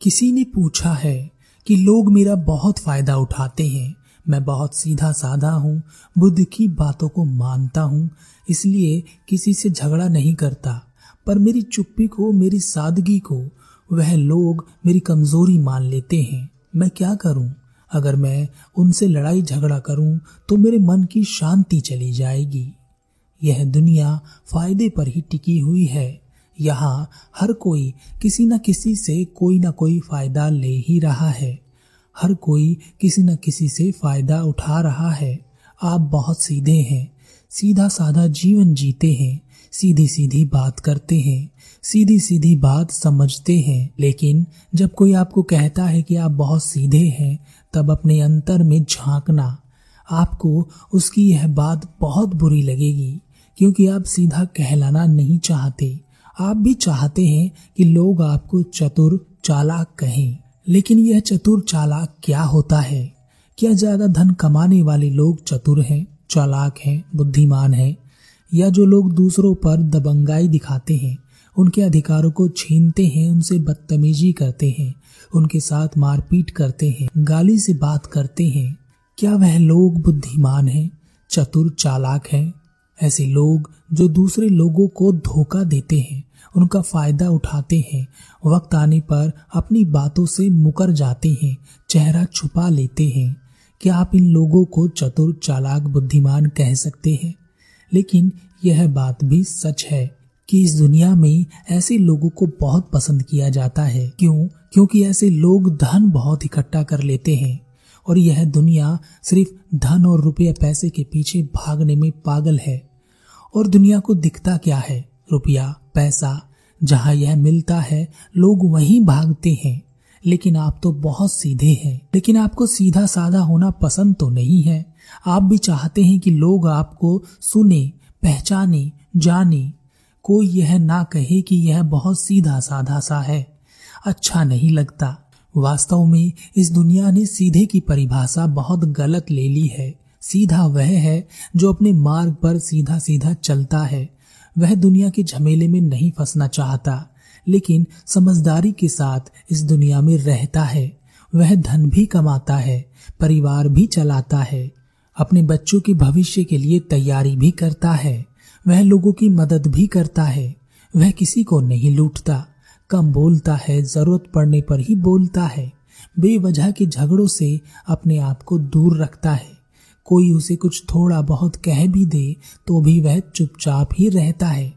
किसी ने पूछा है कि लोग मेरा बहुत फ़ायदा उठाते हैं। मैं बहुत सीधा साधा हूँ, बुद्ध की बातों को मानता हूँ, इसलिए किसी से झगड़ा नहीं करता। पर मेरी चुप्पी को, मेरी सादगी को, वह लोग मेरी कमज़ोरी मान लेते हैं। मैं क्या करूँ? अगर मैं उनसे लड़ाई झगड़ा करूँ तो मेरे मन की शांति चली जाएगी। यह दुनिया फ़ायदे पर ही टिकी हुई है। यहाँ हर कोई किसी न किसी से कोई ना कोई फ़ायदा ले ही रहा है। हर कोई किसी न किसी से फ़ायदा उठा रहा है। आप बहुत सीधे हैं, सीधा साधा जीवन जीते हैं, सीधी सीधी बात करते हैं, सीधी सीधी बात समझते हैं। लेकिन जब कोई आपको कहता है कि आप बहुत सीधे हैं, तब अपने अंतर में झांकना, आपको उसकी यह बात बहुत बुरी लगेगी, क्योंकि आप सीधा कहलाना नहीं चाहते। आप भी चाहते हैं कि लोग आपको चतुर चालाक कहें, लेकिन यह चतुर चालाक क्या होता है? क्या ज़्यादा धन कमाने वाले लोग चतुर हैं, चालाक हैं, बुद्धिमान हैं? या जो लोग दूसरों पर दबंगाई दिखाते हैं, उनके अधिकारों को छीनते हैं, उनसे बदतमीजी करते हैं, उनके साथ मारपीट करते हैं, गाली से बात करते हैं? क्या वह लोग बुद्धिमान हैं, चतुर चालाक हैं? ऐसे लोग जो दूसरे लोगों को धोखा देते हैं। उनका फ़ायदा उठाते हैं। वक्त आने पर अपनी बातों से मुकर जाते हैं, चेहरा छुपा लेते हैं। क्या आप इन लोगों को चतुर चालाक बुद्धिमान कह सकते हैं? लेकिन यह बात भी सच है कि इस दुनिया में ऐसे लोगों को बहुत पसंद किया जाता है। क्यों? क्योंकि ऐसे लोग धन बहुत इकट्ठा कर लेते हैं। और यह दुनिया सिर्फ़ धन और रुपये पैसे के पीछे भागने में पागल है। और दुनिया को दिखता क्या है? रुपया। पैसा, जहाँ यह मिलता है, लोग वहीं भागते हैं। लेकिन आप तो बहुत सीधे हैं। लेकिन आपको सीधा साधा होना पसंद तो नहीं है। आप भी चाहते हैं कि लोग आपको सुने, पहचाने, जाने। कोई यह ना कहे कि यह बहुत सीधा साधा सा है। अच्छा नहीं लगता। वास्तव में इस दुनिया ने सीधे की परिभाषा बहुत गलत ले ली है। सीधा वह है जो अपने मार्ग पर सीधा सीधा चलता है। वह दुनिया के झमेले में नहीं फंसना चाहता, लेकिन समझदारी के साथ इस दुनिया में रहता है। वह धन भी कमाता है, परिवार भी चलाता है, अपने बच्चों के भविष्य के लिए तैयारी भी करता है, वह लोगों की मदद भी करता है, वह किसी को नहीं लूटता, कम बोलता है, ज़रूरत पड़ने पर ही बोलता है, बेवजह के झगड़ों से अपने आप को दूर रखता है। कोई उसे कुछ थोड़ा बहुत कह भी दे तो भी वह चुपचाप ही रहता है।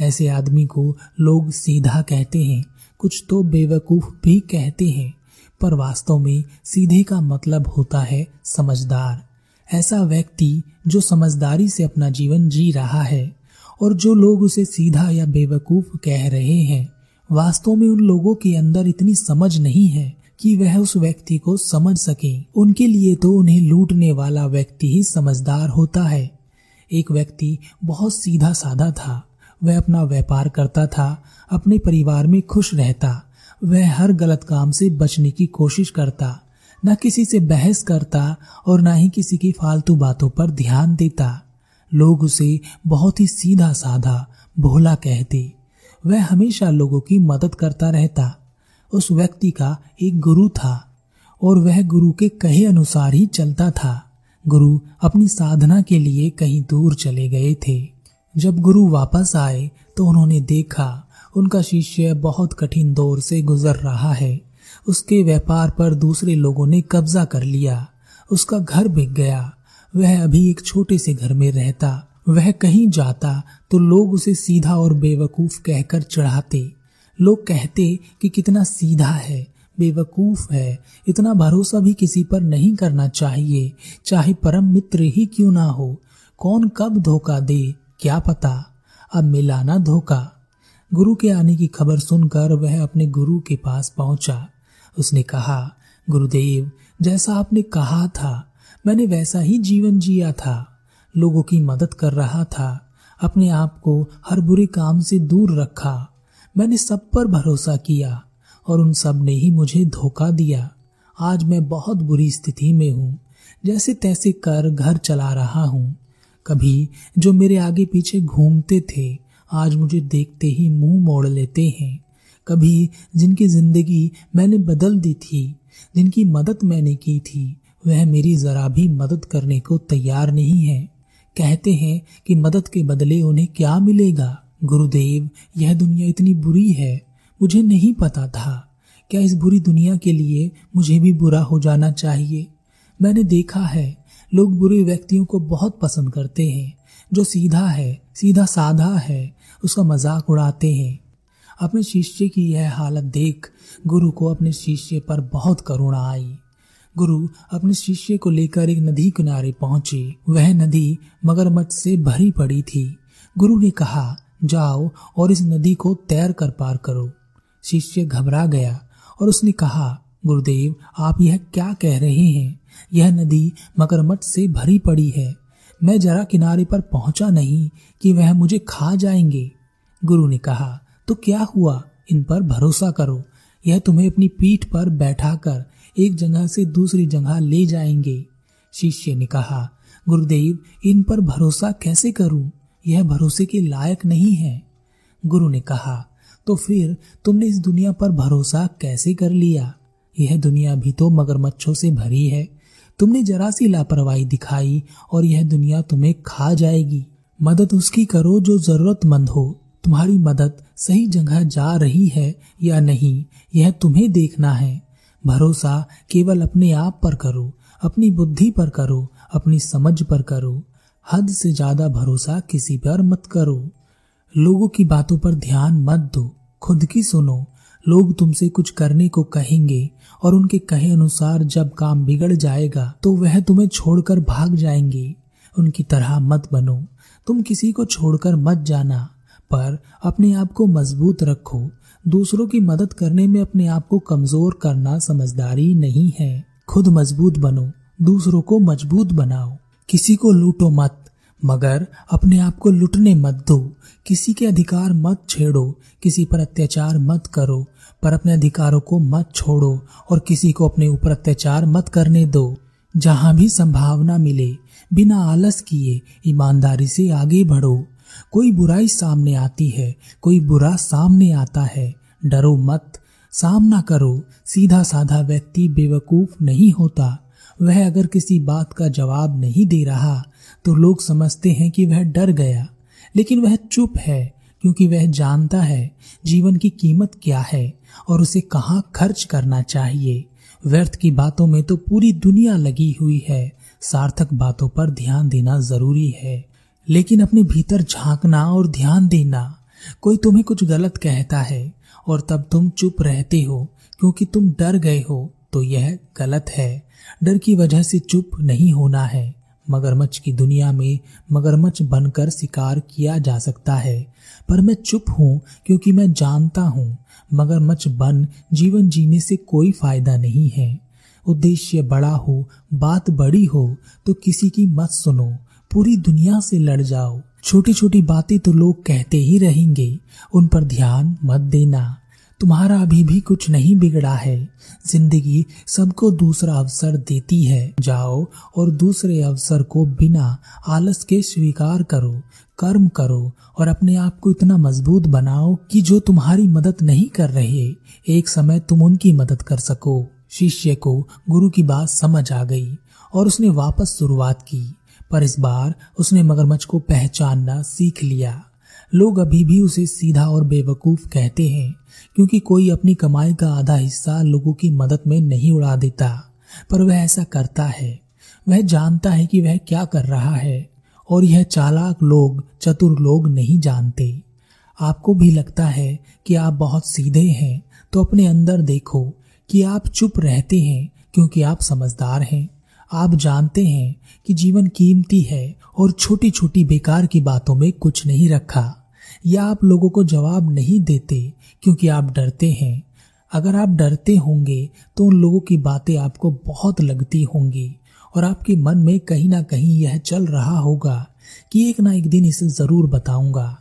ऐसे आदमी को लोग सीधा कहते हैं, कुछ तो बेवकूफ़ भी कहते हैं, पर वास्तव में सीधे का मतलब होता है समझदार। ऐसा व्यक्ति जो समझदारी से अपना जीवन जी रहा है, और जो लोग उसे सीधा या बेवकूफ़ कह रहे हैं, वास्तव में उन लोगों के अंदर इतनी समझ नहीं है कि वह उस व्यक्ति को समझ सके। उनके लिए तो उन्हें लूटने वाला व्यक्ति ही समझदार होता है। एक व्यक्ति बहुत सीधा साधा था। वह अपना व्यापार करता था, अपने परिवार में खुश रहता। वह हर गलत काम से बचने की कोशिश करता। न किसी से बहस करता और न ही किसी की फालतू बातों पर ध्यान देता। लोग उसे बहुत ही सीधा साधा भोला कहते। वह हमेशा लोगों की मदद करता रहता। उस व्यक्ति का एक गुरु था और वह गुरु के कहे अनुसार ही चलता था। गुरु अपनी साधना के लिए कहीं दूर चले गए थे। जब गुरु वापस आए तो उन्होंने देखा, उनका शिष्य बहुत कठिन दौर से गुजर रहा है। उसके व्यापार पर दूसरे लोगों ने कब्जा कर लिया। उसका घर बिक गया। वह अभी एक छोटे से घर में रहता। वह कहीं जाता तो लोग उसे सीधा और बेवकूफ़ कहकर चढ़ाते। लोग कहते कि कितना सीधा है, बेवकूफ़ है। इतना भरोसा भी किसी पर नहीं करना चाहिए। चाहे परम मित्र ही क्यों ना हो, कौन कब धोखा दे, क्या पता? अब मिला ना धोखा। गुरु के आने की खबर सुनकर वह अपने गुरु के पास पहुँचा। उसने कहा, गुरुदेव, जैसा आपने कहा था, मैंने वैसा ही जीवन जिया था। लोगों की मदद कर रहा था, अपने आप को हर बुरे काम से दूर रखा। मैंने सब पर भरोसा किया और उन सबने ही मुझे धोखा दिया। आज मैं बहुत बुरी स्थिति में हूँ, जैसे तैसे कर घर चला रहा हूँ। कभी जो मेरे आगे पीछे घूमते थे, आज मुझे देखते ही मुँह मोड़ लेते हैं। कभी जिनकी ज़िंदगी मैंने बदल दी थी, जिनकी मदद मैंने की थी, वह मेरी जरा भी मदद करने को तैयार नहीं है। कहते हैं कि मदद के बदले उन्हें क्या मिलेगा? गुरुदेव, यह दुनिया इतनी बुरी है, मुझे नहीं पता था। क्या इस बुरी दुनिया के लिए मुझे भी बुरा हो जाना चाहिए? मैंने देखा है, लोग बुरे व्यक्तियों को बहुत पसंद करते हैं। जो सीधा है, सीधा साधा है, उसका मज़ाक उड़ाते हैं। अपने शिष्य की यह हालत देख गुरु को अपने शिष्य पर बहुत करुणा आई। गुरु अपने शिष्य को लेकर एक नदी किनारे पहुँचे। वह नदी मगरमच्छ से भरी पड़ी थी। गुरु ने कहा जाओ और इस नदी को तैर कर पार करो। शिष्य घबरा गया और उसने कहा, गुरुदेव, आप यह क्या कह रहे हैं? यह नदी मगरमच्छ से भरी पड़ी है। मैं जरा किनारे पर पहुँचा नहीं कि वह मुझे खा जाएँगे। गुरु ने कहा तो क्या हुआ? इन पर भरोसा करो। यह तुम्हें अपनी पीठ पर बैठाकर एक जगह से दूसरी जगह ले जाएँगे। शिष्य ने कहा, गुरुदेव, इन पर भरोसा कैसे करूँ? यह भरोसे के लायक नहीं है। गुरु ने कहा तो फिर तुमने इस दुनिया पर भरोसा कैसे कर लिया? यह दुनिया भी तो मगरमच्छों से भरी है। तुमने जरा सी लापरवाही दिखाई और यह दुनिया तुम्हें खा जाएगी। मदद उसकी करो जो जरूरतमंद हो। तुम्हारी मदद सही जगह जा रही है या नहीं, यह तुम्हें देखना है। भरोसा केवल अपने आप पर करो, अपनी बुद्धि पर करो, अपनी समझ पर करो। हद से ज़्यादा भरोसा किसी पर मत करो। लोगों की बातों पर ध्यान मत दो। खुद की सुनो। लोग तुमसे कुछ करने को कहेंगे और उनके कहे अनुसार जब काम बिगड़ जाएगा तो वह तुम्हें छोड़कर भाग जाएँगे। उनकी तरह मत बनो। तुम किसी को छोड़कर मत जाना, पर अपने आप को मज़बूत रखो। दूसरों की मदद करने में अपने आप को कमज़ोर करना समझदारी नहीं है। खुद मज़बूत बनो। दूसरों को मज़बूत बनाओ। किसी को लूटो मत। मगर अपने आप को लुटने मत दो। किसी के अधिकार मत छेड़ो, किसी पर अत्याचार मत करो, पर अपने अधिकारों को मत छोड़ो और किसी को अपने ऊपर अत्याचार मत करने दो। जहाँ भी संभावना मिले, बिना आलस किए ईमानदारी से आगे बढ़ो। कोई बुराई सामने आती है, कोई बुरा सामने आता है, डरो मत, सामना करो। सीधा साधा व्यक्ति बेवकूफ़ नहीं होता। वह अगर किसी बात का जवाब नहीं दे रहा तो लोग समझते हैं कि वह डर गया। लेकिन वह चुप है, क्योंकि वह जानता है जीवन की कीमत क्या है और उसे कहाँ खर्च करना चाहिए। व्यर्थ की बातों में तो पूरी दुनिया लगी हुई है। सार्थक बातों पर ध्यान देना ज़रूरी है। लेकिन अपने भीतर झांकना और ध्यान देना, कोई तुम्हें कुछ गलत कहता है और तब तुम चुप रहते हो, क्योंकि तुम डर गए हो तो यह गलत है। डर की वजह से चुप नहीं होना है। मगरमच्छ की दुनिया में मगरमच्छ बनकर शिकार किया जा सकता है। पर मैं चुप हूँ, क्योंकि मैं जानता हूँ, मगरमच्छ बन जीवन जीने से कोई फ़ायदा नहीं है। उद्देश्य बड़ा हो, बात बड़ी हो तो किसी की मत सुनो। पूरी दुनिया से लड़ जाओ। छोटी छोटी बातें तो लोग कहते ही रहेंगे। उन पर ध्यान मत देना। तुम्हारा अभी भी कुछ नहीं बिगड़ा है। ज़िंदगी सबको दूसरा अवसर देती है। जाओ और दूसरे अवसर को बिना आलस के स्वीकार करो, कर्म करो और अपने आप को इतना मज़बूत बनाओ कि जो तुम्हारी मदद नहीं कर रहे, एक समय तुम उनकी मदद कर सको। शिष्य को गुरु की बात समझ आ गई और उसने वापस शुरुआत की, पर इस बार उसने मगरमच्छ को पहचानना सीख लिया। लोग अभी भी उसे सीधा और बेवकूफ़ कहते हैं, क्योंकि कोई अपनी कमाई का आधा हिस्सा लोगों की मदद में नहीं उड़ा देता, पर वह ऐसा करता है। वह जानता है कि वह क्या कर रहा है, और यह चालाक लोग, चतुर लोग नहीं जानते। आपको भी लगता है कि आप बहुत सीधे हैं तो अपने अंदर देखो कि आप चुप रहते हैं, क्योंकि आप समझदार हैं। आप जानते हैं कि जीवन कीमती है और छोटी छोटी बेकार की बातों में कुछ नहीं रखा। या आप लोगों को जवाब नहीं देते क्योंकि आप डरते हैं। अगर आप डरते होंगे तो उन लोगों की बातें आपको बहुत लगती होंगी और आपके मन में कहीं ना कहीं यह चल रहा होगा कि एक ना एक दिन इसे ज़रूर बताऊँगा।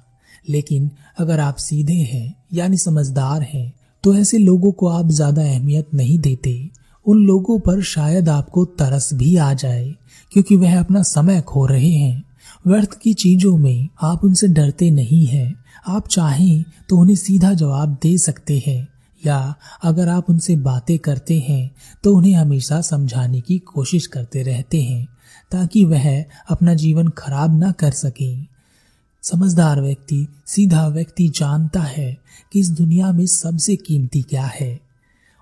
लेकिन अगर आप सीधे हैं, यानी समझदार हैं तो ऐसे लोगों को आप ज़्यादा अहमियत नहीं देते। उन लोगों पर शायद आपको तरस भी आ जाए, क्योंकि वह अपना समय खो रहे हैं। व्यर्थ की चीज़ों में आप उनसे डरते नहीं हैं। आप चाहें तो उन्हें सीधा जवाब दे सकते हैं, या अगर आप उनसे बातें करते हैं तो उन्हें हमेशा समझाने की कोशिश करते रहते हैं, ताकि वह अपना जीवन खराब ना कर सके। समझदार व्यक्ति, सीधा व्यक्ति जानता है कि इस दुनिया में सबसे कीमती क्या है,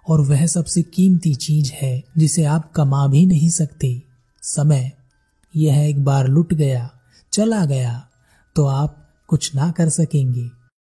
और वह सबसे कीमती चीज़ है जिसे आप कमा भी नहीं सकते। समय। यह एक बार लुट गया। चला गया तो आप कुछ ना कर सकेंगे।